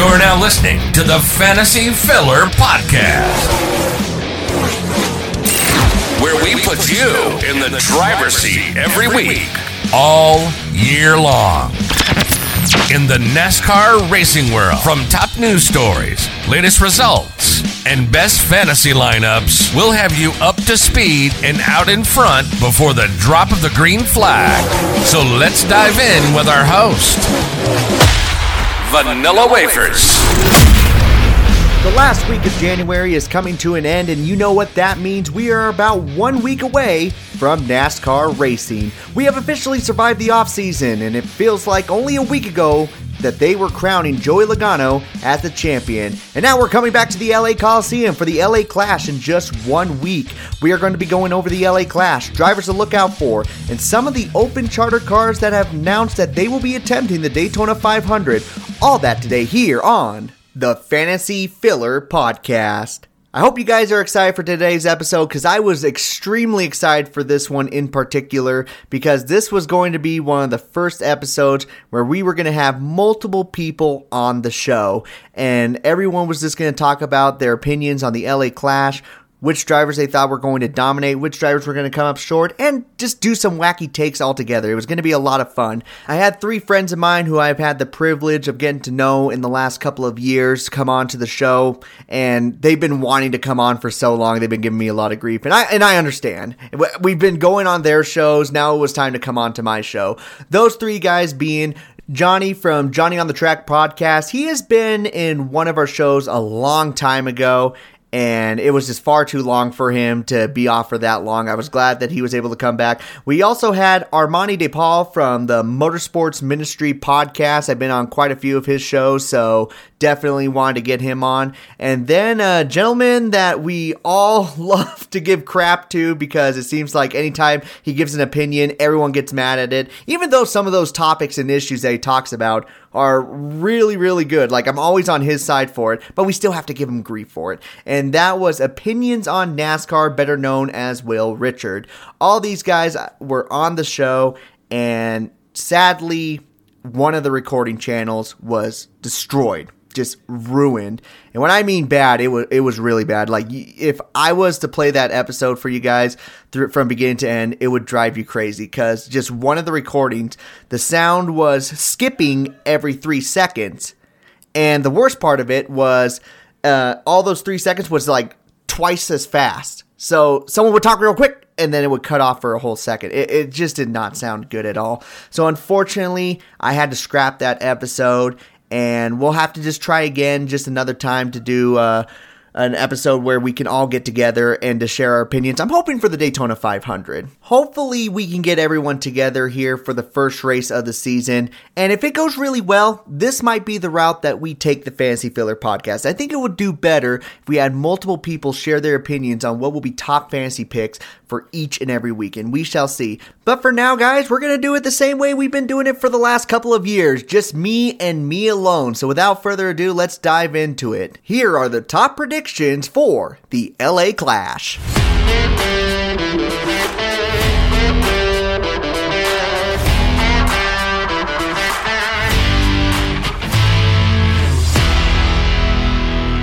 You're now listening to the Fantasy Filler Podcast, where we put you in the driver's seat every week, all year long. In the NASCAR racing world, from top news stories, latest results, and best fantasy lineups, we'll have you up to speed and out in front before the drop of the green flag. So let's dive in with our host, Vanilla Wafers. The last week of January is coming to an end, and you know what that means. We are about one week away from NASCAR racing. We have officially survived the offseason, and it feels like only a week ago that they were crowning Joey Logano as the champion. And now we're coming back to the LA Coliseum for the LA Clash in just one week. We are going to be going over the LA Clash, drivers to look out for, and some of the open charter cars that have announced that they will be attempting the Daytona 500. All that today here on the Fantasy Filler Podcast. I hope you guys are excited for today's episode because I was extremely excited for this one in particular because this was going to be one of the first episodes where we were going to have multiple people on the show and everyone was just going to talk about their opinions on the LA Clash, which drivers they thought were going to dominate, which drivers were going to come up short, and just do some wacky takes altogether. It was going to be a lot of fun. I had three friends of mine who I've had the privilege of getting to know in the last couple of years come on to the show, and they've been wanting to come on for so long. They've been giving me a lot of grief, and I and I understand. We've been going on their shows. Now it was time to come on to my show. Those three guys being Johnny from Johnny on the Track podcast. He has been in one of our shows a long time ago, and it was just far too long for him to be off for that long. I was glad that he was able to come back. We also had Armani DePaul from the Motorsports Ministry podcast. I've been on quite a few of his shows, so definitely wanted to get him on. And then a gentleman that we all love to give crap to because it seems like anytime he gives an opinion, everyone gets mad at it. Even though some of those topics and issues that he talks about are really, really good. Like I'm always on his side for it, but we still have to give him grief for it. And that was Opinions on NASCAR, better known as Will Richard. All these guys were on the show, and sadly, one of the recording channels was destroyed just ruined. And when I mean bad, it was it was really bad. Like if I was to play that episode for you guys through, from beginning to end, it would drive you crazy because just one of the recordings, the sound was skipping every three seconds, and the worst part of it was uh, all those three seconds was like twice as fast. So someone would talk real quick and then it would cut off for a whole second. It, it, just did not sound good at all. So unfortunately, I had to scrap that episode and we'll have to just try again just another time to do uh, an episode where we can all get together and to share our opinions. I'm hoping for the Daytona 500. Hopefully, we can get everyone together here for the first race of the season. And if it goes really well, this might be the route that we take the Fantasy Filler podcast. I think it would do better if we had multiple people share their opinions on what will be top fantasy picks for each and every week, and we shall see. But for now, guys, we're going to do it the same way we've been doing it for the last couple of years, just me and me alone. So without further ado, let's dive into it. Here are the top predictions for the LA Clash.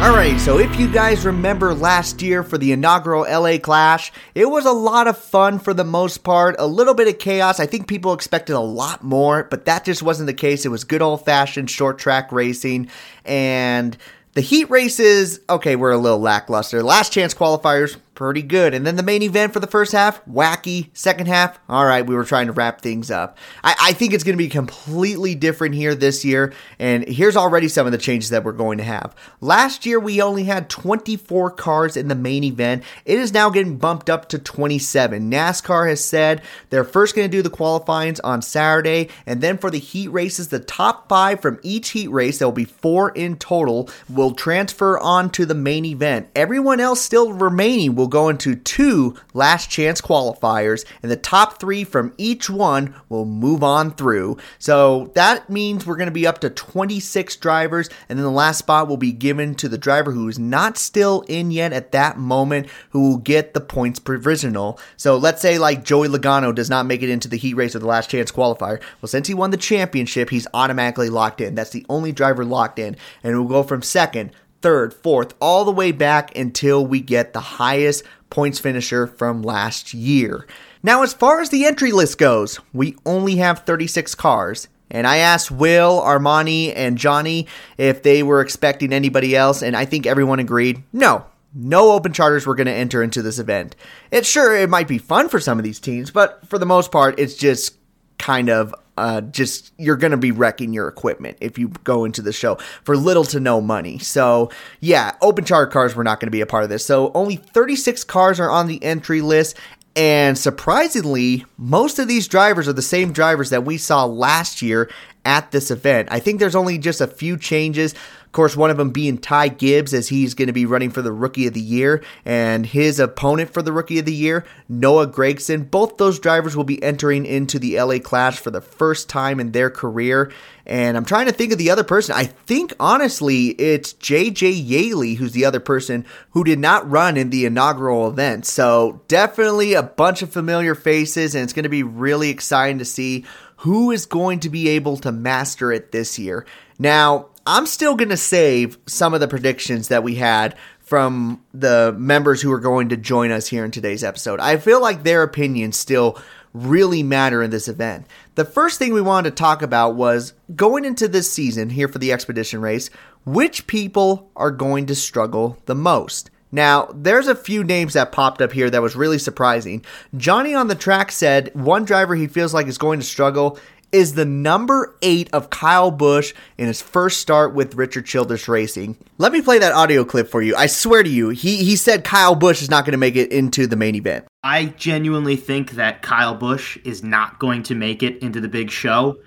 Alright, so if you guys remember last year for the inaugural LA Clash, it was a lot of fun for the most part, a little bit of chaos. I think people expected a lot more, but that just wasn't the case. It was good old fashioned short track racing, and the heat races, okay, were a little lackluster. Last chance qualifiers, pretty good. And then the main event for the first half, wacky. Second half, all right, we were trying to wrap things up. I, I think it's going to be completely different here this year. And here's already some of the changes that we're going to have. Last year, we only had 24 cars in the main event. It is now getting bumped up to 27. NASCAR has said they're first going to do the qualifyings on Saturday. And then for the heat races, the top five from each heat race, there will be four in total, will transfer on to the main event. Everyone else still remaining will will go into two last chance qualifiers, and the top three from each one will move on through. So that means we're going to be up to 26 drivers, and then the last spot will be given to the driver who is not still in yet at that moment, who will get the points provisional. So let's say like Joey Logano does not make it into the heat race or the last chance qualifier. Well, since he won the championship, he's automatically locked in. That's the only driver locked in, and it will go from second third, fourth, all the way back until we get the highest points finisher from last year. Now, as far as the entry list goes, we only have 36 cars. And I asked Will, Armani, and Johnny if they were expecting anybody else, and I think everyone agreed no, no open charters were going to enter into this event. It's sure it might be fun for some of these teams, but for the most part, it's just kind of uh, just you're going to be wrecking your equipment if you go into the show for little to no money. So, yeah, open charter cars were not going to be a part of this. So, only 36 cars are on the entry list. And surprisingly, most of these drivers are the same drivers that we saw last year at this event. I think there's only just a few changes. Of course, one of them being Ty Gibbs, as he's going to be running for the Rookie of the Year, and his opponent for the Rookie of the Year, Noah Gragson. Both those drivers will be entering into the LA Clash for the first time in their career. And I'm trying to think of the other person. I think, honestly, it's JJ Yeley, who's the other person who did not run in the inaugural event. So, definitely a bunch of familiar faces, and it's going to be really exciting to see who is going to be able to master it this year. Now, I'm still going to save some of the predictions that we had from the members who are going to join us here in today's episode. I feel like their opinions still really matter in this event. The first thing we wanted to talk about was going into this season here for the expedition race, which people are going to struggle the most. Now, there's a few names that popped up here that was really surprising. Johnny on the track said one driver he feels like is going to struggle is the number eight of Kyle Busch in his first start with Richard Childress Racing. Let me play that audio clip for you. I swear to you, he, he said Kyle Busch is not going to make it into the main event. I genuinely think that Kyle Busch is not going to make it into the big show.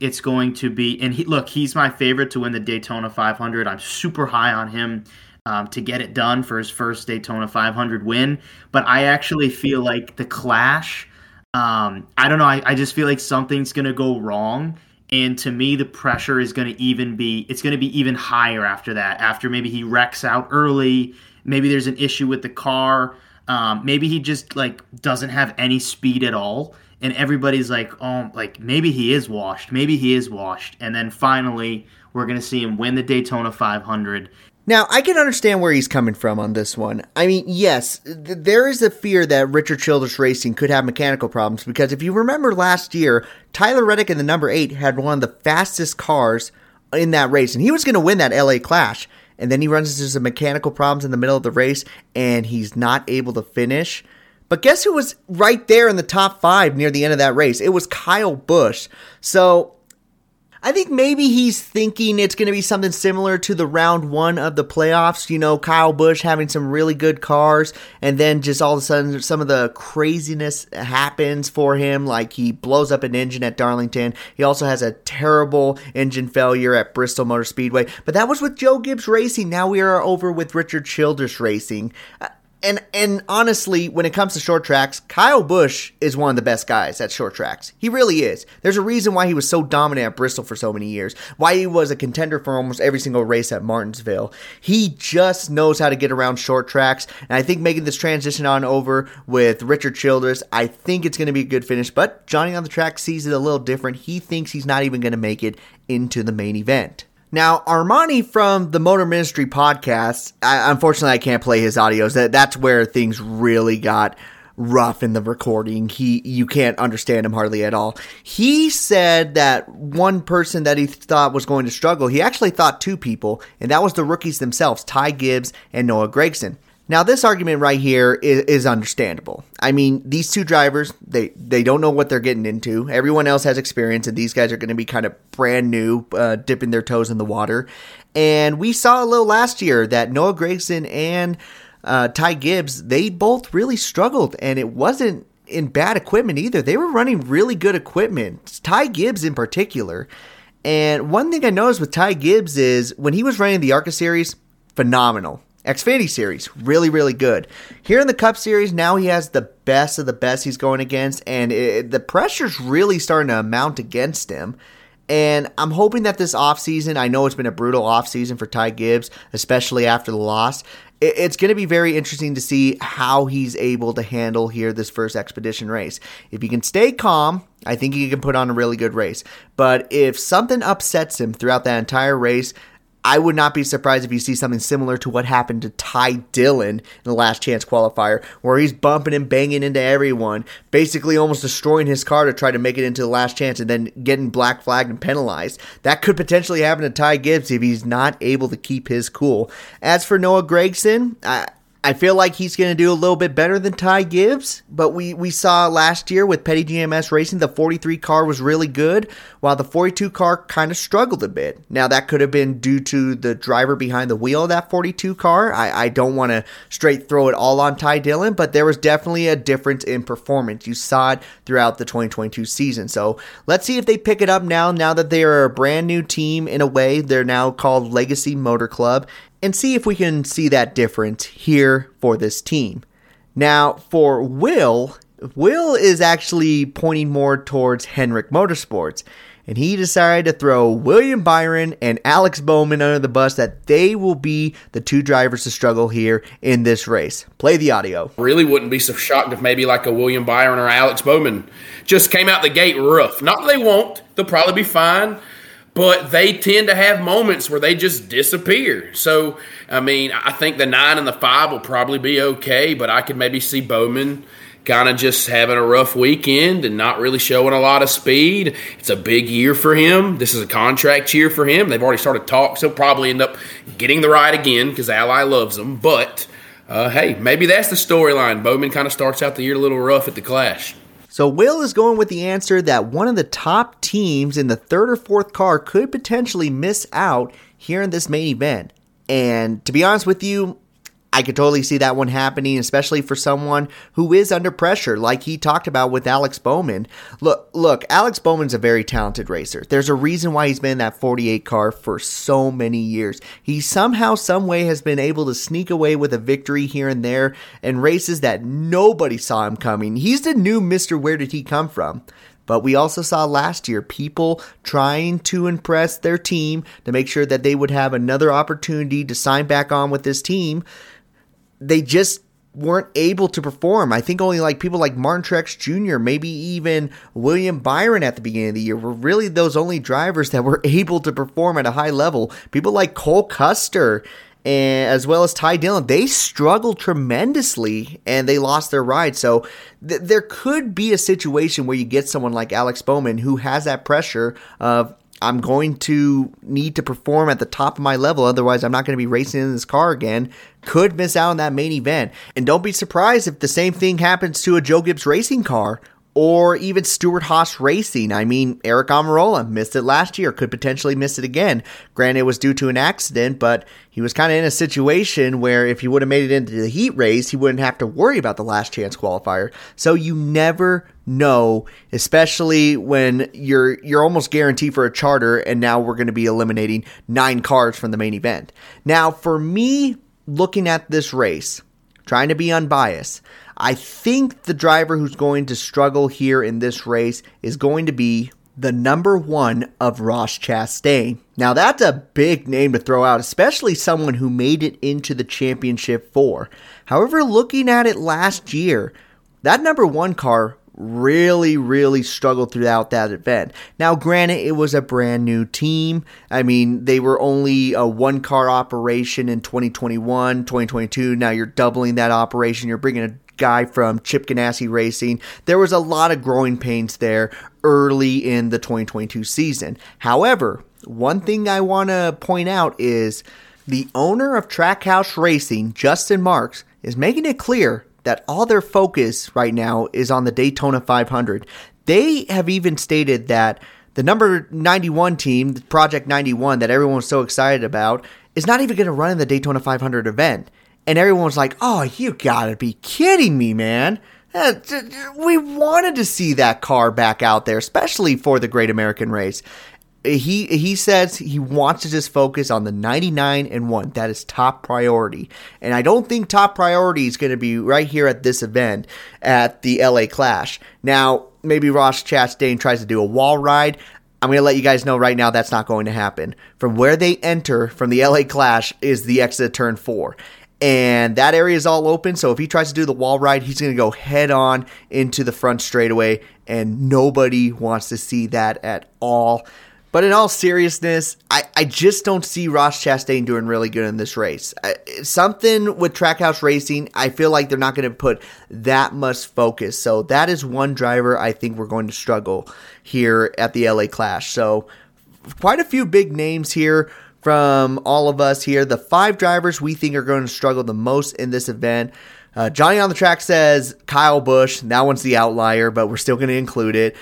It's going to be, and he, look, he's my favorite to win the Daytona 500. I'm super high on him. Um, to get it done for his first Daytona 500 win. But I actually feel like the clash um, I don't know. I, I just feel like something's going to go wrong. And to me, the pressure is going to even be, it's going to be even higher after that. After maybe he wrecks out early, maybe there's an issue with the car. Um, maybe he just like doesn't have any speed at all. And everybody's like, oh, like maybe he is washed. Maybe he is washed. And then finally, we're going to see him win the Daytona 500 now, I can understand where he's coming from on this one. I mean, yes, th- there is a fear that Richard Childress Racing could have mechanical problems because if you remember last year, Tyler Reddick in the number eight had one of the fastest cars in that race, and he was going to win that LA Clash. And then he runs into some mechanical problems in the middle of the race, and he's not able to finish. But guess who was right there in the top five near the end of that race? It was Kyle Busch. So I think maybe he's thinking it's going to be something similar to the round one of the playoffs. You know, Kyle Busch having some really good cars, and then just all of a sudden, some of the craziness happens for him. Like he blows up an engine at Darlington. He also has a terrible engine failure at Bristol Motor Speedway. But that was with Joe Gibbs Racing. Now we are over with Richard Childress Racing uh, and and honestly, when it comes to short tracks, Kyle Busch is one of the best guys at short tracks. He really is. There's a reason why he was so dominant at Bristol for so many years. Why he was a contender for almost every single race at Martinsville. He just knows how to get around short tracks, and I think making this transition on over with Richard Childress, I think it's going to be a good finish. But Johnny on the track sees it a little different. He thinks he's not even going to make it into the main event. Now, Armani from the Motor Ministry podcast, I, unfortunately, I can't play his audios. That, that's where things really got rough in the recording. He you can't understand him hardly at all. He said that one person that he thought was going to struggle, he actually thought two people, and that was the rookies themselves, Ty Gibbs and Noah Gragson. Now, this argument right here is, is, understandable. I mean, these two drivers, they, they don't know what they're getting into. Everyone else has experience, and these guys are going to be kind of brand new, uh, dipping their toes in the water. And we saw a little last year that Noah Gragson and uh, Ty Gibbs, they both really struggled, and it wasn't in bad equipment either. They were running really good equipment, Ty Gibbs in particular. And one thing I noticed with Ty Gibbs is when he was running the ARCA series, phenomenal Xfinity Series, really, really good. Here in the Cup Series, now he has the best of the best he's going against, and it, the pressure's really starting to mount against him. And I'm hoping that this offseason, I know it's been a brutal offseason for Ty Gibbs, especially after the loss. It's going to be very interesting to see how he's able to handle here this first expedition race. If he can stay calm, I think he can put on a really good race. But if something upsets him throughout that entire race, I would not be surprised if you see something similar to what happened to Ty Dillon in the last chance qualifier, where he's bumping and banging into everyone, basically almost destroying his car to try to make it into the last chance and then getting black flagged and penalized. That could potentially happen to Ty Gibbs if he's not able to keep his cool. As for Noah Gragson, I, I feel like he's going to do a little bit better than Ty Gibbs, but we, we saw last year with Petty GMS Racing, the 43 car was really good, while the 42 car kind of struggled a bit. Now, that could have been due to the driver behind the wheel of that 42 car. I, I don't want to straight throw it all on Ty Dillon, but there was definitely a difference in performance. You saw it throughout the 2022 season. So let's see if they pick it up now, now that they are a brand new team in a way. They're now called Legacy Motor Club and see if we can see that difference here for this team. Now, for Will, Will is actually pointing more towards Hendrick Motorsports, and he decided to throw William Byron and Alex Bowman under the bus that they will be the two drivers to struggle here in this race. Play the audio. Really wouldn't be so shocked if maybe like a William Byron or Alex Bowman just came out the gate rough. Not that they won't, they'll probably be fine but they tend to have moments where they just disappear. So, I mean, I think the nine and the five will probably be okay, but I could maybe see Bowman kind of just having a rough weekend and not really showing a lot of speed. It's a big year for him. This is a contract year for him. They've already started talks. He'll probably end up getting the ride again because Ally loves him. But uh, hey, maybe that's the storyline. Bowman kind of starts out the year a little rough at the Clash. So Will is going with the answer that one of the top teams in the third or fourth car could potentially miss out here in this main event. And to be honest with you, I could totally see that one happening, especially for someone who is under pressure, like he talked about with Alex Bowman. Look, look, Alex Bowman's a very talented racer. There's a reason why he's been in that 48 car for so many years. He somehow, some way, has been able to sneak away with a victory here and there in races that nobody saw him coming. He's the new Mister. Where did he come from? But we also saw last year people trying to impress their team to make sure that they would have another opportunity to sign back on with this team they just weren't able to perform. I think only like people like Martin Truex Jr., maybe even William Byron at the beginning of the year were really those only drivers that were able to perform at a high level. People like Cole Custer and as well as Ty Dillon, they struggled tremendously and they lost their ride. So th- there could be a situation where you get someone like Alex Bowman who has that pressure of I'm going to need to perform at the top of my level, otherwise, I'm not going to be racing in this car again. Could miss out on that main event. And don't be surprised if the same thing happens to a Joe Gibbs racing car or even Stewart-Haas Racing. I mean, Eric Almirola missed it last year, could potentially miss it again. Granted, it was due to an accident, but he was kind of in a situation where if he would have made it into the heat race, he wouldn't have to worry about the last chance qualifier. So you never know, especially when you're you're almost guaranteed for a charter, and now we're going to be eliminating nine cars from the main event. Now, for me, looking at this race, trying to be unbiased. I think the driver who's going to struggle here in this race is going to be the number one of Ross Chastain. Now, that's a big name to throw out, especially someone who made it into the championship four. However, looking at it last year, that number one car really, really struggled throughout that event. Now, granted, it was a brand new team. I mean, they were only a one car operation in 2021, 2022. Now you're doubling that operation. You're bringing a guy from Chip Ganassi Racing. There was a lot of growing pains there early in the 2022 season. However, one thing I want to point out is the owner of Trackhouse Racing, Justin Marks, is making it clear that all their focus right now is on the Daytona 500. They have even stated that the number 91 team, Project 91, that everyone was so excited about, is not even going to run in the Daytona 500 event and everyone was like, "Oh, you gotta be kidding me, man!" We wanted to see that car back out there, especially for the Great American Race. He he says he wants to just focus on the 99 and 1 that is top priority. And i don't think top priority is going to be right here at this event at the la clash. Now maybe ross chastain tries to do a wall ride. I'm going to let you guys know right now that's not going to happen. From where they enter from the la clash is the exit turn 4 and that area is all open. So if he tries to do the wall ride, he's going to go head on into the front straightaway, and nobody wants to see that at all. But in all seriousness, I, I just don't see Ross Chastain doing really good in this race. I, something with Trackhouse Racing, I feel like they're not going to put that much focus. So that is one driver I think we're going to struggle here at the LA Clash. So quite a few big names here from all of us here. The five drivers we think are going to struggle the most in this event. Uh, Johnny on the track says Kyle Busch. That one's the outlier, but we're still going to include it.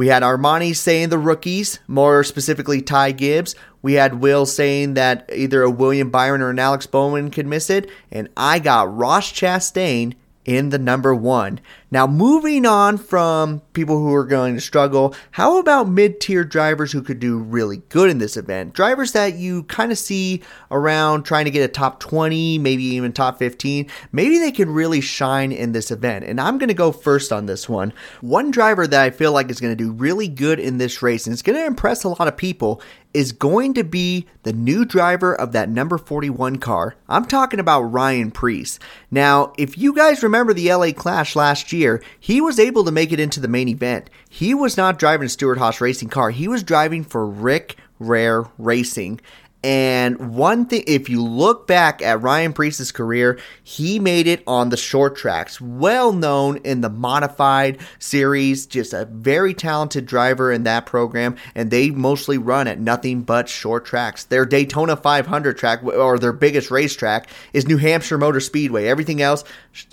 We had Armani saying the rookies, more specifically Ty Gibbs. We had Will saying that either a William Byron or an Alex Bowman could miss it. And I got Ross Chastain in the number one. Now, moving on from people who are going to struggle, how about mid tier drivers who could do really good in this event? Drivers that you kind of see around trying to get a top 20, maybe even top 15. Maybe they can really shine in this event. And I'm going to go first on this one. One driver that I feel like is going to do really good in this race and it's going to impress a lot of people is going to be the new driver of that number 41 car. I'm talking about Ryan Preece. Now, if you guys remember the LA Clash last year, year, he was able to make it into the main event. He was not driving a Stewart-Haas racing car. He was driving for Rick Ware Racing. And one thing, if you look back at Ryan Preece's career, he made it on the short tracks, well known in the modified series, just a very talented driver in that program. And they mostly run at nothing but short tracks. Their Daytona 500 track, or their biggest racetrack, is New Hampshire Motor Speedway. Everything else,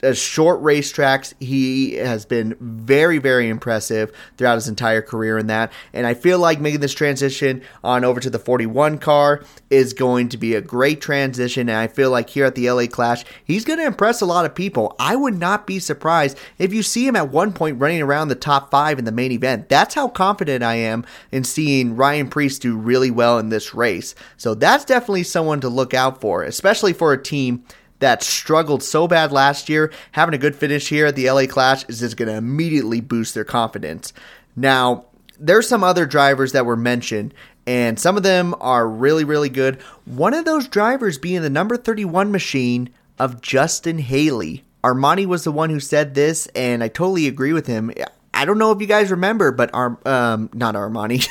uh, short racetracks. He has been very, very impressive throughout his entire career in that. And I feel like making this transition on over to the 41 car is going to be a great transition. And I feel like here at the LA Clash, he's going to impress a lot of people. I would not be surprised if you see him at one point running around the top five in the main event. That's how confident I am in seeing Ryan Preece do really well in this race. So that's definitely someone to look out for, especially for a team that struggled so bad last year, having a good finish here at the LA Clash is just going to immediately boost their confidence. Now, there's some other drivers that were mentioned, and some of them are really, really good. One of those drivers being the number 31 machine of Justin Haley. Armani was the one who said this, and I totally agree with him. I don't know if you guys remember, but Ar- um, not Armani,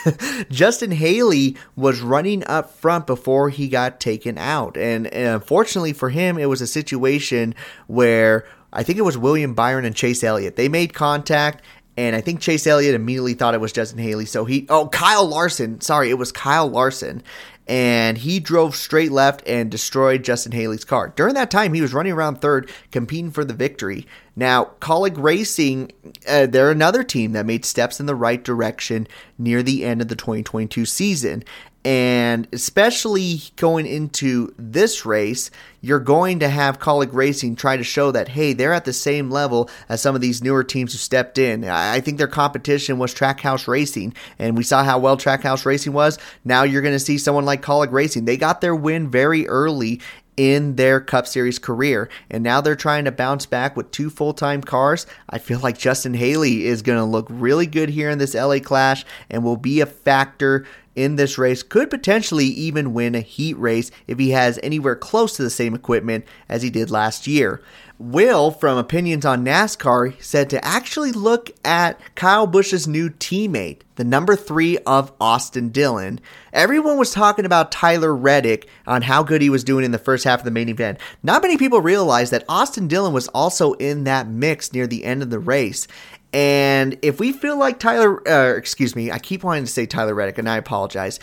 Justin Haley was running up front before he got taken out, and, and unfortunately for him, it was a situation where I think it was William Byron and Chase Elliott. They made contact, and I think Chase Elliott immediately thought it was Justin Haley. So he, oh, Kyle Larson. Sorry, it was Kyle Larson. And he drove straight left and destroyed Justin Haley's car. During that time, he was running around third, competing for the victory. Now, Kaulig Racing, uh, they're another team that made steps in the right direction near the end of the 2022 season. And especially going into this race, you're going to have Kaulig Racing try to show that, hey, they're at the same level as some of these newer teams who stepped in. I think their competition was Trackhouse Racing, and we saw how well Trackhouse Racing was. Now you're going to see someone like Kaulig Racing. They got their win very early in their Cup Series career. And now they're trying to bounce back with two full time cars. I feel like Justin Haley is going to look really good here in this LA Clash and will be a factor in this race, could potentially even win a heat race if he has anywhere close to the same equipment as he did last year. Will from Opinions on NASCAR said to actually look at Kyle Busch's new teammate, the number three of Austin Dillon. Everyone was talking about Tyler Reddick on how good he was doing in the first half of the main event. Not many people realized that Austin Dillon was also in that mix near the end of the race. And if we feel like Tyler, uh, excuse me, I keep wanting to say Tyler Reddick, and I apologize.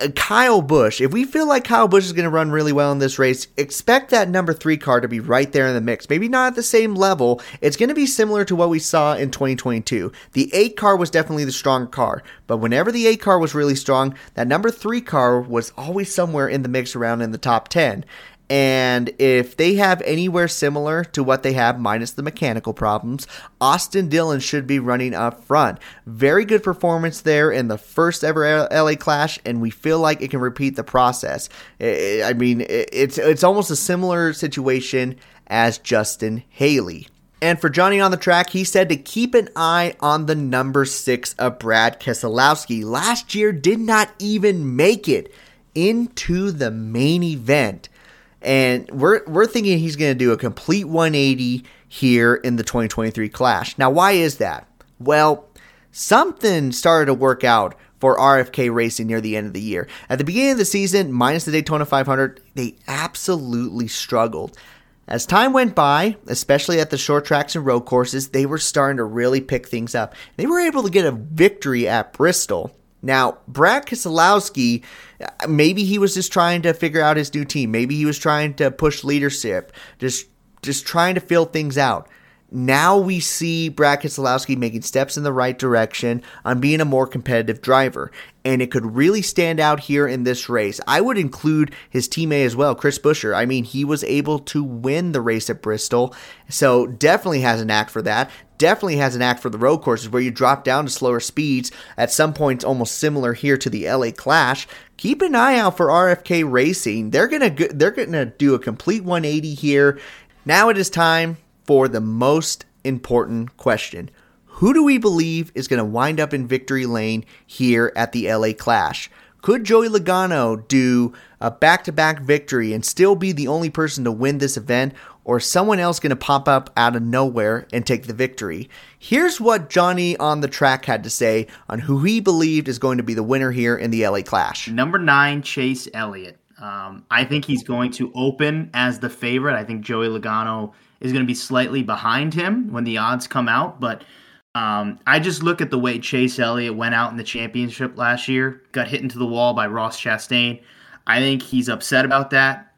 Uh, Kyle Busch, if we feel like Kyle Busch is going to run really well in this race, expect that number three car to be right there in the mix. Maybe not at the same level. It's going to be similar to what we saw in 2022. The eight car was definitely the strong car, but whenever the eight car was really strong, that number three car was always somewhere in the mix around in the top 10. And if they have anywhere similar to what they have, minus the mechanical problems, Austin Dillon should be running up front. Very good performance there in the first ever LA Clash, and we feel like it can repeat the process. I mean, it's it's almost a similar situation as Justin Haley. And for Johnny on the track, he said to keep an eye on the number six of Brad Keselowski. Last year did not even make it into the main event and we're we're thinking he's going to do a complete 180 here in the 2023 Clash. Now, why is that? Well, something started to work out for RFK Racing near the end of the year. At the beginning of the season, minus the Daytona 500, they absolutely struggled. As time went by, especially at the short tracks and road courses, they were starting to really pick things up. They were able to get a victory at Bristol now, Brad Keselowski, maybe he was just trying to figure out his new team. Maybe he was trying to push leadership, just just trying to fill things out. Now we see Brad Keselowski making steps in the right direction on being a more competitive driver, and it could really stand out here in this race. I would include his teammate as well, Chris Buescher. I mean, he was able to win the race at Bristol, so definitely has an act for that definitely has an act for the road courses where you drop down to slower speeds at some points almost similar here to the LA Clash. Keep an eye out for RFK Racing. They're going to they're going to do a complete 180 here. Now it is time for the most important question. Who do we believe is going to wind up in victory lane here at the LA Clash? Could Joey Logano do a back to back victory and still be the only person to win this event, or someone else going to pop up out of nowhere and take the victory? Here's what Johnny on the track had to say on who he believed is going to be the winner here in the LA Clash. Number nine, Chase Elliott. Um, I think he's going to open as the favorite. I think Joey Logano is going to be slightly behind him when the odds come out, but um, I just look at the way Chase Elliott went out in the championship last year, got hit into the wall by Ross Chastain. I think he's upset about that.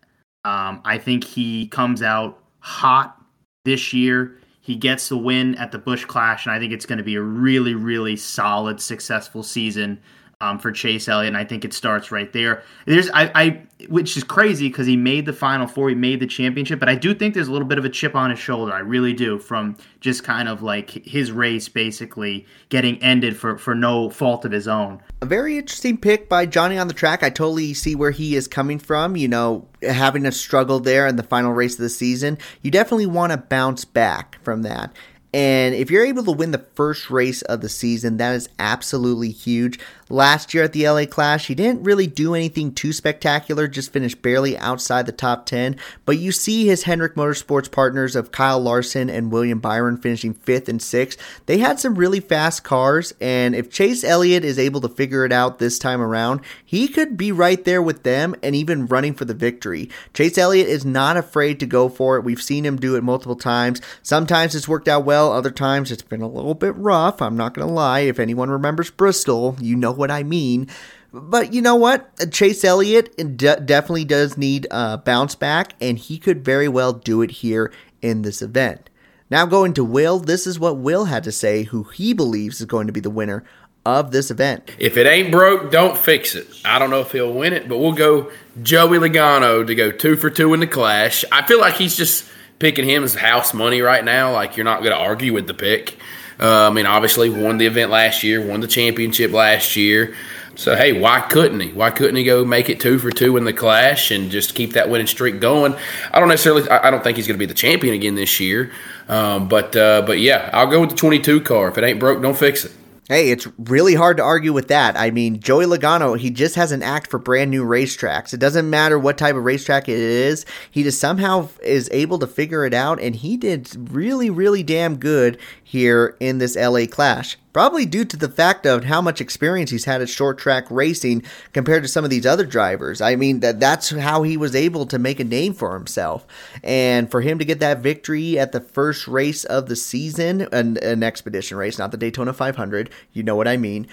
Um, I think he comes out hot this year. He gets the win at the Busch Clash, and I think it's going to be a really, really solid, successful season um, for Chase Elliott, and I think it starts right there. There's I, I which is crazy because he made the final four, he made the championship, but I do think there's a little bit of a chip on his shoulder. I really do from just kind of like his race basically getting ended for for no fault of his own. A very interesting pick by Johnny on the track. I totally see where he is coming from. You know, having a struggle there in the final race of the season, you definitely want to bounce back from that. And if you're able to win the first race of the season, that is absolutely huge. Last year at the LA Clash, he didn't really do anything too spectacular, just finished barely outside the top 10. But you see his Hendrick Motorsports partners of Kyle Larson and William Byron finishing fifth and sixth. They had some really fast cars, and if Chase Elliott is able to figure it out this time around, he could be right there with them and even running for the victory. Chase Elliott is not afraid to go for it. We've seen him do it multiple times. Sometimes it's worked out well, other times it's been a little bit rough. I'm not going to lie. If anyone remembers Bristol, you know what I mean. But you know what? Chase Elliott definitely does need a bounce back, and he could very well do it here in this event. Now, going to Will, this is what Will had to say, who he believes is going to be the winner of this event. If it ain't broke, don't fix it. I don't know if he'll win it, but we'll go Joey Logano to go two for two in the clash. I feel like he's just picking him as house money right now. Like, you're not going to argue with the pick. Uh, I mean, obviously won the event last year, won the championship last year. So hey, why couldn't he? Why couldn't he go make it two for two in the Clash and just keep that winning streak going? I don't necessarily. I don't think he's going to be the champion again this year. Um, but uh, but yeah, I'll go with the 22 car. If it ain't broke, don't fix it. Hey, it's really hard to argue with that. I mean, Joey Logano, he just has an act for brand new racetracks. It doesn't matter what type of racetrack it is. He just somehow is able to figure it out, and he did really, really damn good here in this LA Clash. Probably due to the fact of how much experience he's had at short track racing compared to some of these other drivers. I mean that that's how he was able to make a name for himself. And for him to get that victory at the first race of the season, an, an expedition race, not the Daytona 500, you know what I mean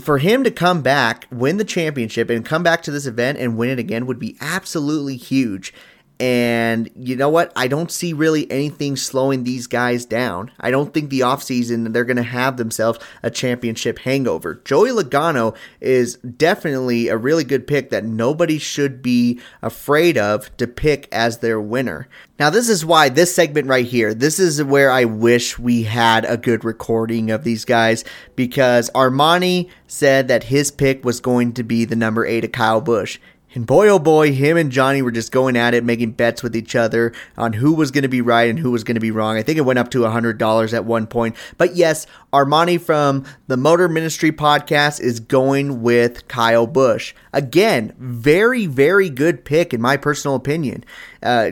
for him to come back, win the championship, and come back to this event and win it again would be absolutely huge. And you know what? I don't see really anything slowing these guys down. I don't think the offseason they're going to have themselves a championship hangover. Joey Logano is definitely a really good pick that nobody should be afraid of to pick as their winner. Now, this is why this segment right here, this is where I wish we had a good recording of these guys because Armani said that his pick was going to be the number eight of Kyle Busch. And boy, oh boy, him and Johnny were just going at it, making bets with each other on who was going to be right and who was going to be wrong. I think it went up to $100 at one point. But yes, Armani from the Motor Ministry podcast is going with Kyle Busch. Again, very, very good pick, in my personal opinion. Uh,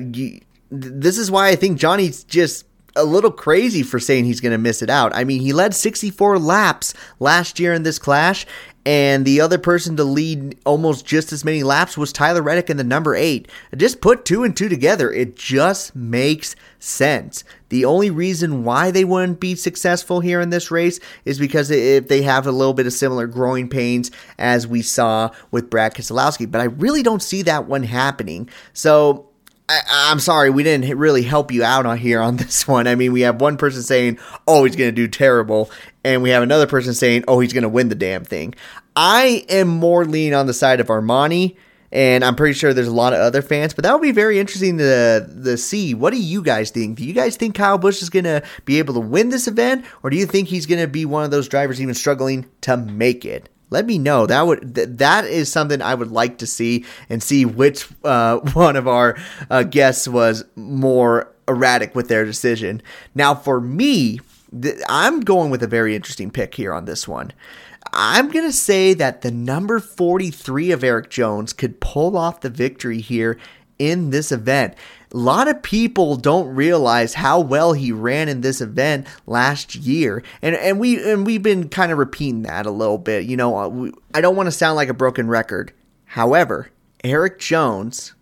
this is why I think Johnny's just a little crazy for saying he's going to miss it out. I mean, he led 64 laps last year in this clash, and the other person to lead almost just as many laps was Tyler Reddick in the number eight. Just put two and two together, it just makes sense. The only reason why they wouldn't be successful here in this race is because if they have a little bit of similar growing pains as we saw with Brad Keselowski, but I really don't see that one happening. So I, am sorry, we didn't really help you out on here on this one. I mean, we have one person saying, "Oh, he's going to do terrible," and we have another person saying, "Oh, he's going to win the damn thing." I am more lean on the side of Armani, and I'm pretty sure there's a lot of other fans, but that would be very interesting to, to see. What do you guys think? Do you guys think Kyle Busch is going to be able to win this event, or do you think he's going to be one of those drivers even struggling to make it? Let me know. That would th- that is something i would like to see and see which uh, one of our uh, guests was more erratic with their decision. Now for me th- i'm going with a very interesting pick here on this one. I'm going to say that the number 43 of Erik jones could pull off the victory here in this event a lot of people don't realize how well he ran in this event last year, and and we and we've been kind of repeating that a little bit. You know, uh, I don't want to sound like a broken record. However, Erik Jones,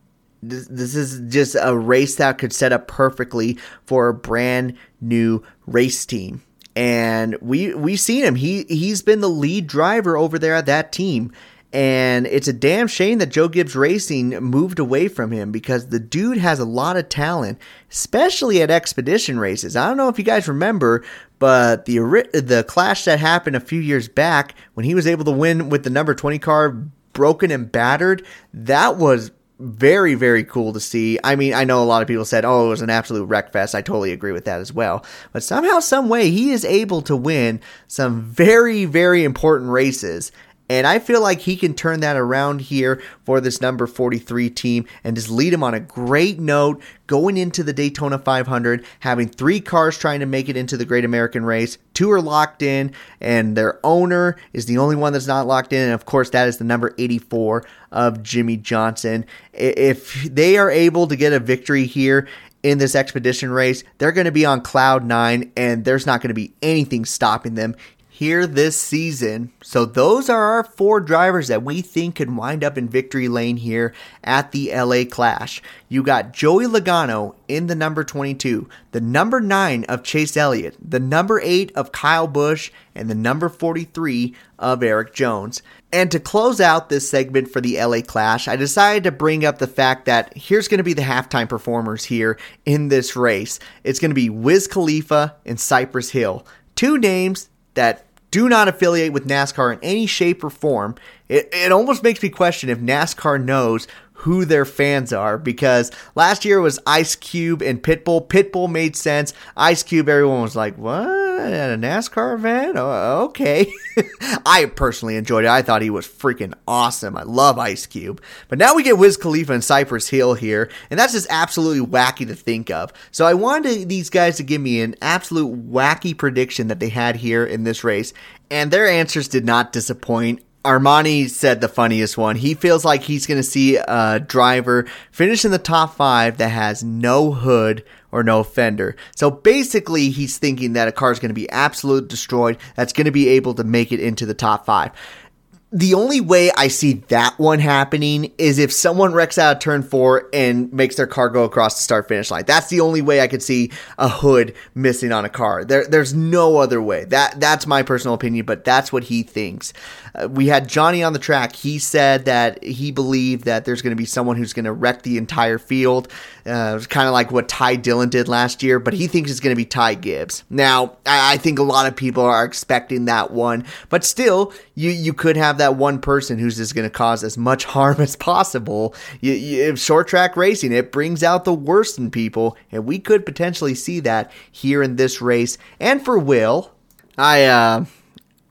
this, this is just a race that could set up perfectly for a brand new race team and we we've seen him. He he's been the lead driver over there at that team, and it's a damn shame that Joe Gibbs Racing moved away from him because the dude has a lot of talent, especially at expedition races. I don't know if you guys remember, but the the clash that happened a few years back when he was able to win with the number 20 car broken and battered, that was very very cool to see. I mean, I know a lot of people said, "Oh, it was an absolute wreck fest." I totally agree with that as well. But somehow some way he is able to win some very very important races and I feel like he can turn that around here for this number 43 team and just lead them on a great note going into the Daytona 500, having three cars trying to make it into the Great American Race. Two are locked in, and their owner is the only one that's not locked in. And of course, that is the number 84 of Jimmie Johnson. If they are able to get a victory here, in this expedition race, they're going to be on cloud nine, and there's not going to be anything stopping them here this season. So those are our four drivers that we think could wind up in victory lane here at the LA Clash. You got Joey Logano in the number 22, the number 9 of Chase Elliott, the number 8 of Kyle Busch, and the number 43 of Erik Jones. And to close out this segment for the LA Clash, I decided to bring up the fact that here's going to be the halftime performers here in this race. It's going to be Wiz Khalifa and Cypress Hill. Two names that do not affiliate with NASCAR in any shape or form. It, it almost makes me question if NASCAR knows who their fans are because last year was Ice Cube and Pitbull. Pitbull made sense. Ice Cube, everyone was like, what? At a NASCAR event? Oh, okay. I personally enjoyed it. I thought he was freaking awesome. I love Ice Cube. But now we get Wiz Khalifa and Cypress Hill here, and that's just absolutely wacky to think of. So I wanted these guys to give me an absolute wacky prediction that they had here in this race, and their answers did not disappoint. Armani said the funniest one. He feels like he's going to see a driver finish in the top five that has no hood or no fender. So basically, he's thinking that a car is going to be absolutely destroyed, that's going to be able to make it into the top five. The only way I see that one happening is if someone wrecks out turn four and makes their car go across the start finish line. That's the only way I could see a hood missing on a car. There, there's no other way. That that's my personal opinion, but that's what he thinks. Uh, we had Johnny on the track. He said that he believed that there's going to be someone who's going to wreck the entire field. Uh, it was kind of like what Ty Dillon did last year, but he thinks it's going to be Ty Gibbs. Now, I, I think a lot of people are expecting that one, but still, you you could have that one person who's just going to cause as much harm as possible. You, you, short track racing, it brings out the worst in people, and we could potentially see that here in this race. And for Will, I, uh,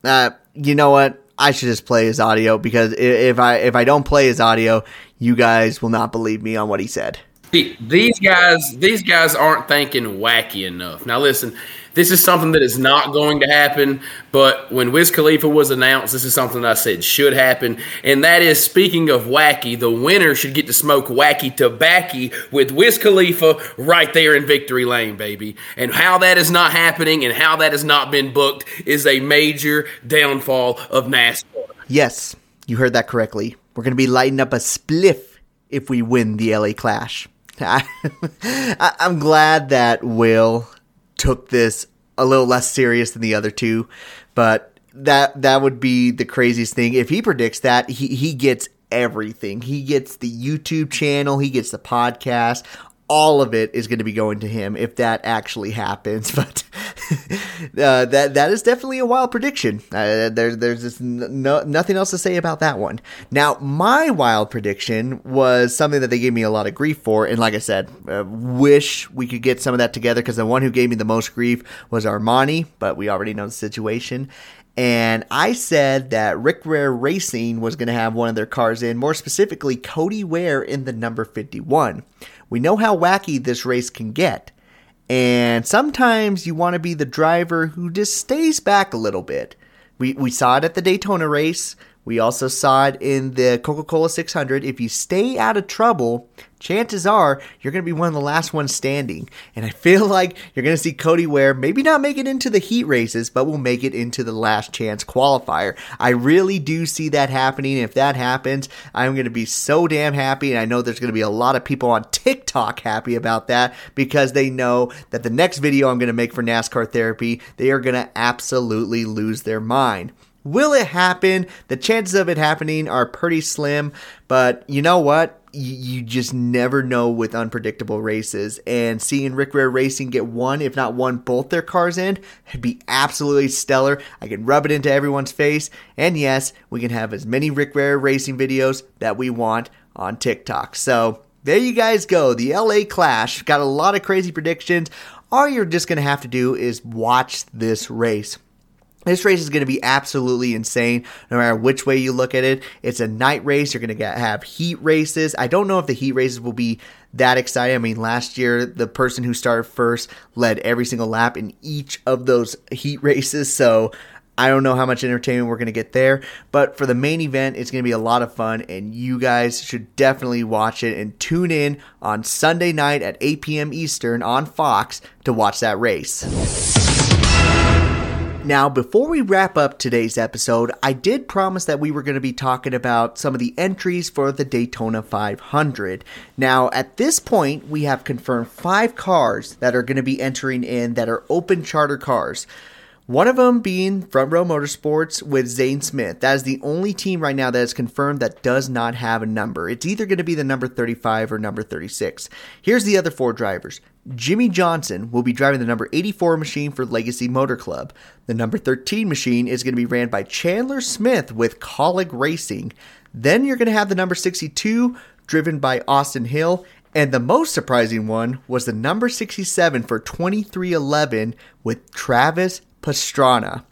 uh, you know what? I should just play his audio because if I if I don't play his audio, you guys will not believe me on what he said. These guys, these guys aren't thinking wacky enough. Now, listen, this is something that is not going to happen. But when Wiz Khalifa was announced, this is something I said should happen, and that is speaking of wacky, the winner should get to smoke wacky tobacco with Wiz Khalifa right there in victory lane, baby. And how that is not happening and how that has not been booked is a major downfall of NASCAR. Yes, you heard that correctly. We're going to be lighting up a spliff if we win the LA Clash. I, am glad that Will took this a little less serious than the other two, but that that would be the craziest thing. If he predicts that he he gets everything. He gets the YouTube channel, he gets the podcast, all of it is going to be going to him if that actually happens. But uh, that that is definitely a wild prediction. Uh, there's there's just no, nothing else to say about that one. Now, my wild prediction was something that they gave me a lot of grief for, and like I said, uh, wish we could get some of that together because the one who gave me the most grief was Armani, but we already know the situation. And I said that Rick Ware Racing was going to have one of their cars in, more specifically, Cody Ware in the number 51. We know how wacky this race can get. And sometimes you want to be the driver who just stays back a little bit. We, we saw it at the Daytona race. We also saw it in the Coca Cola 600. If you stay out of trouble, chances are you're going to be one of the last ones standing. And I feel like you're going to see Cody Ware maybe not make it into the heat races, but will make it into the last chance qualifier. I really do see that happening. If that happens, I'm going to be so damn happy. And I know there's going to be a lot of people on TikTok happy about that because they know that the next video I'm going to make for NASCAR therapy, they are going to absolutely lose their mind. Will it happen? The chances of it happening are pretty slim, but you know what? You, just never know with unpredictable races. And seeing Rick Ware Racing get one, if not one, both their cars in, would be absolutely stellar. I can rub it into everyone's face. And yes, we can have as many Rick Ware Racing videos that we want on TikTok. So there you guys go. The LA Clash got a lot of crazy predictions. All you're just going to have to do is watch this race. This race is going to be absolutely insane no matter which way you look at it. It's a night race. You're going to get, have heat races. I don't know if the heat races will be that exciting. I mean, last year, the person who started first led every single lap in each of those heat races. So I don't know how much entertainment we're going to get there. But for the main event, it's going to be a lot of fun. And you guys should definitely watch it and tune in on Sunday night at 8 p.m. Eastern on Fox to watch that race. Now, before we wrap up today's episode, I did promise that we were going to be talking about some of the entries for the Daytona 500. Now, at this point, we have confirmed five cars that are going to be entering in that are open charter cars. One of them being Front Row Motorsports with Zane Smith. That is the only team right now that is confirmed that does not have a number. It's either going to be the number 35 or number 36. Here's the other four drivers. Jimmie Johnson will be driving the number 84 machine for Legacy Motor Club. The number 13 machine is going to be ran by Chandler Smith with Kaulig Racing. Then you're going to have the number 62 driven by Austin Hill. And the most surprising one was the number 67 for 23XI with Travis Pastrana.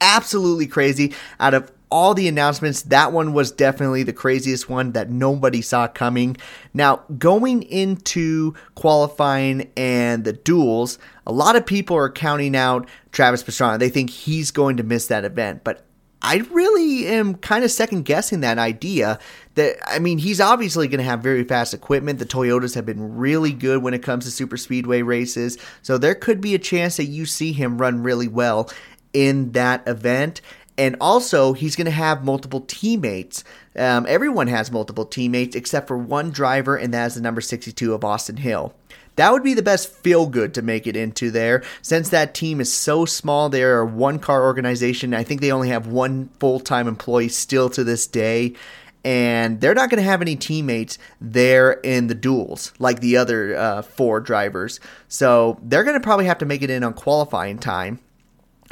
Absolutely crazy. Out of all the announcements, that one was definitely the craziest one that nobody saw coming. Now, going into qualifying and the duels, a lot of people are counting out Travis Pastrana. They think he's going to miss that event, but I really am kind of second guessing that idea. That I mean, he's obviously going to have very fast equipment. The Toyotas have been really good when it comes to super speedway races, so there could be a chance that you see him run really well in that event. And also, he's going to have multiple teammates. Um, everyone has multiple teammates except for one driver, and that is the number 62 of Austin Hill. That would be the best feel good to make it into there. Since that team is so small, they are a one car organization. I think they only have one full time employee still to this day. And they're not going to have any teammates there in the duels like the other uh, four drivers. So they're going to probably have to make it in on qualifying time.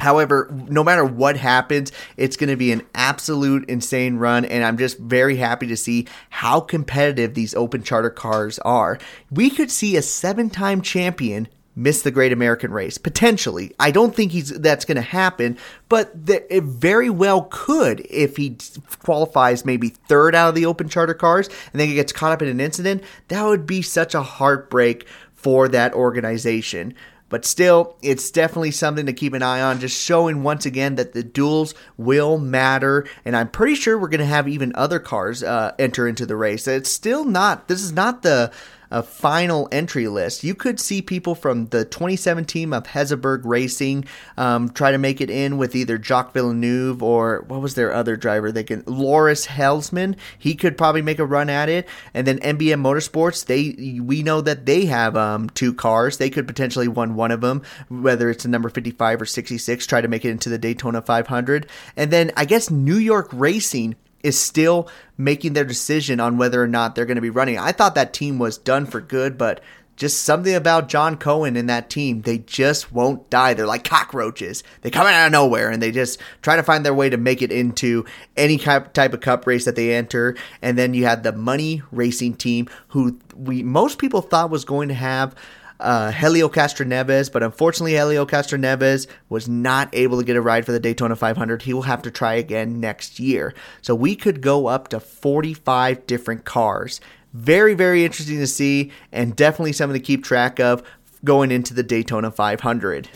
However, no matter what happens, it's going to be an absolute insane run, and I'm just very happy to see how competitive these open charter cars are. We could see a seven time champion miss the Great American Race potentially. I don't think he's that's going to happen, but the, it very well could if he qualifies maybe third out of the open charter cars and then he gets caught up in an incident. That would be such a heartbreak for that organization. But still, it's definitely something to keep an eye on, just showing once again that the duels will matter. And I'm pretty sure we're going to have even other cars uh, enter into the race. It's still not, this is not the a final entry list. You could see people from the 2017 of Hezeberg Racing um, try to make it in with either Jacques Villeneuve or what was their other driver? They can Loris Hezemans. He could probably make a run at it. And then MBM Motorsports. They we know that they have um, two cars. They could potentially win one of them, whether it's a number 55 or 66. Try to make it into the Daytona 500. And then I guess New York Racing is still making their decision on whether or not they're going to be running. I thought that team was done for good, but just something about John Cohen and that team, they just won't die. They're like cockroaches. They come out of nowhere and they just try to find their way to make it into any type of cup race that they enter. And then you had the Money Racing team, who we most people thought was going to have uh, Helio Castroneves, but unfortunately, Helio Castroneves was not able to get a ride for the Daytona 500. He will have to try again next year. So we could go up to 45 different cars. Very, very interesting to see, and definitely something to keep track of going into the Daytona 500.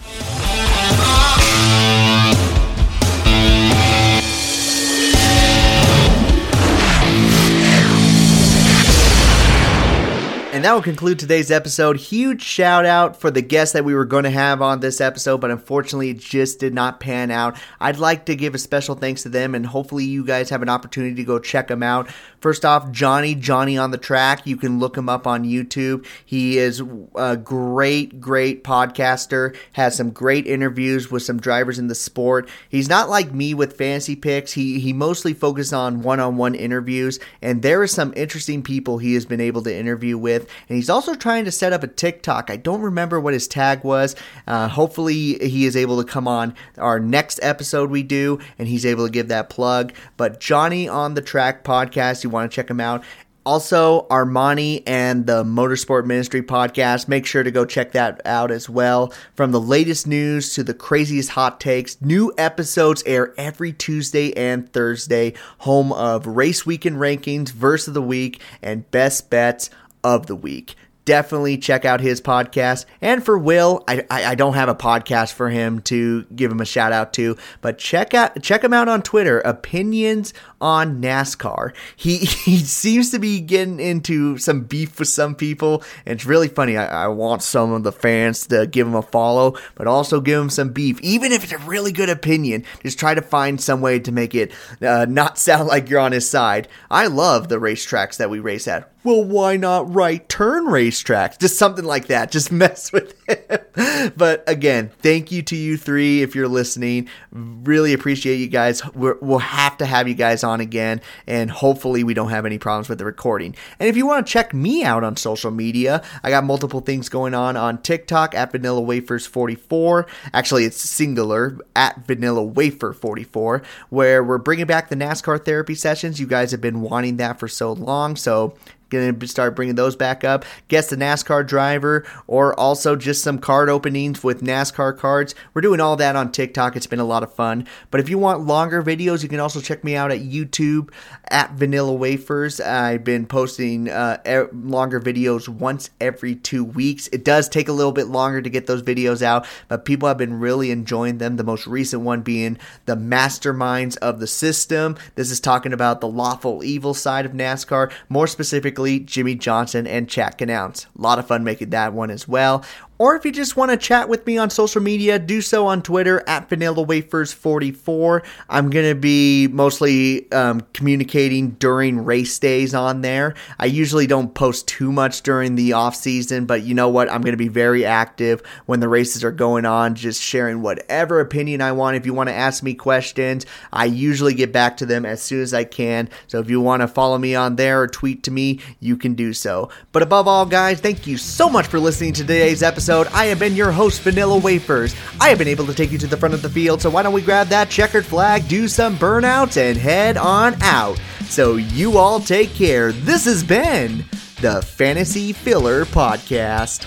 That will conclude today's episode. Huge shout out for the guests that we were going to have on this episode, but unfortunately it just did not pan out. I'd like to give a special thanks to them, and hopefully you guys have an opportunity to go check them out. First off, Johnny, Johnny on the track. You can look him up on YouTube. He is a great, great podcaster, has some great interviews with some drivers in the sport. He's not like me with fantasy picks. He, he mostly focuses on one on one interviews, and there are some interesting people he has been able to interview with and he's also trying to set up a TikTok. I don't remember what his tag was. Uh, hopefully, he is able to come on our next episode we do, and he's able to give that plug. But Johnny on the Track podcast, you want to check him out. Also, Armani and the Motorsport Ministry podcast. Make sure to go check that out as well. From the latest news to the craziest hot takes, new episodes air every Tuesday and Thursday. Home of Race Weekend Rankings, Verse of the Week, and Best Bets of the week. Definitely check out his podcast. And for Will, I, I, I, don't have a podcast for him to give him a shout out to, but check out check him out on Twitter. Opinions on NASCAR. He he seems to be getting into some beef with some people, and it's really funny. I, I want some of the fans to give him a follow, but also give him some beef, even if it's a really good opinion. Just try to find some way to make it uh, not sound like you're on his side. I love the racetracks that we race at well, why not right turn racetracks? Just something like that. Just mess with him. but again, thank you to you three if you're listening. Really appreciate you guys. we will have to have you guys on again, and hopefully we don't have any problems with the recording. And if you want to check me out on social media, I got multiple things going on on TikTok at Vanilla Wafers 44. Actually, it's singular at Vanilla Wafer 44, where we're bringing back the NASCAR therapy sessions. You guys have been wanting that for so long, so Going to start bringing those back up. Guess the NASCAR driver, or also just some card openings with NASCAR cards. We're doing all that on TikTok. It's been a lot of fun. But if you want longer videos, you can also check me out at YouTube at Vanilla Wafers. I've been posting uh, longer videos once every two weeks. It does take a little bit longer to get those videos out, but people have been really enjoying them. The most recent one being the masterminds of the system. This is talking about the lawful evil side of NASCAR, more specifically Jimmie Johnson and Chad Knaus. A lot of fun making that one as well. Or if you just want to chat with me on social media, do so on Twitter at Vanilla Wafers 44 I'm going to be mostly um, communicating during race days on there. I usually don't post too much during the off season, but you know what? I'm going to be very active when the races are going on, just sharing whatever opinion I want. If you want to ask me questions, I usually get back to them as soon as I can. So if you want to follow me on there or tweet to me, you can do so. But above all, guys, thank you so much for listening to today's episode episode, I have been your host, Vanilla Wafers. I have been able to take you to the front of the field, so why don't we grab that checkered flag, do some burnouts, and head on out. So you all take care. This has been the Fantasy Filler Podcast.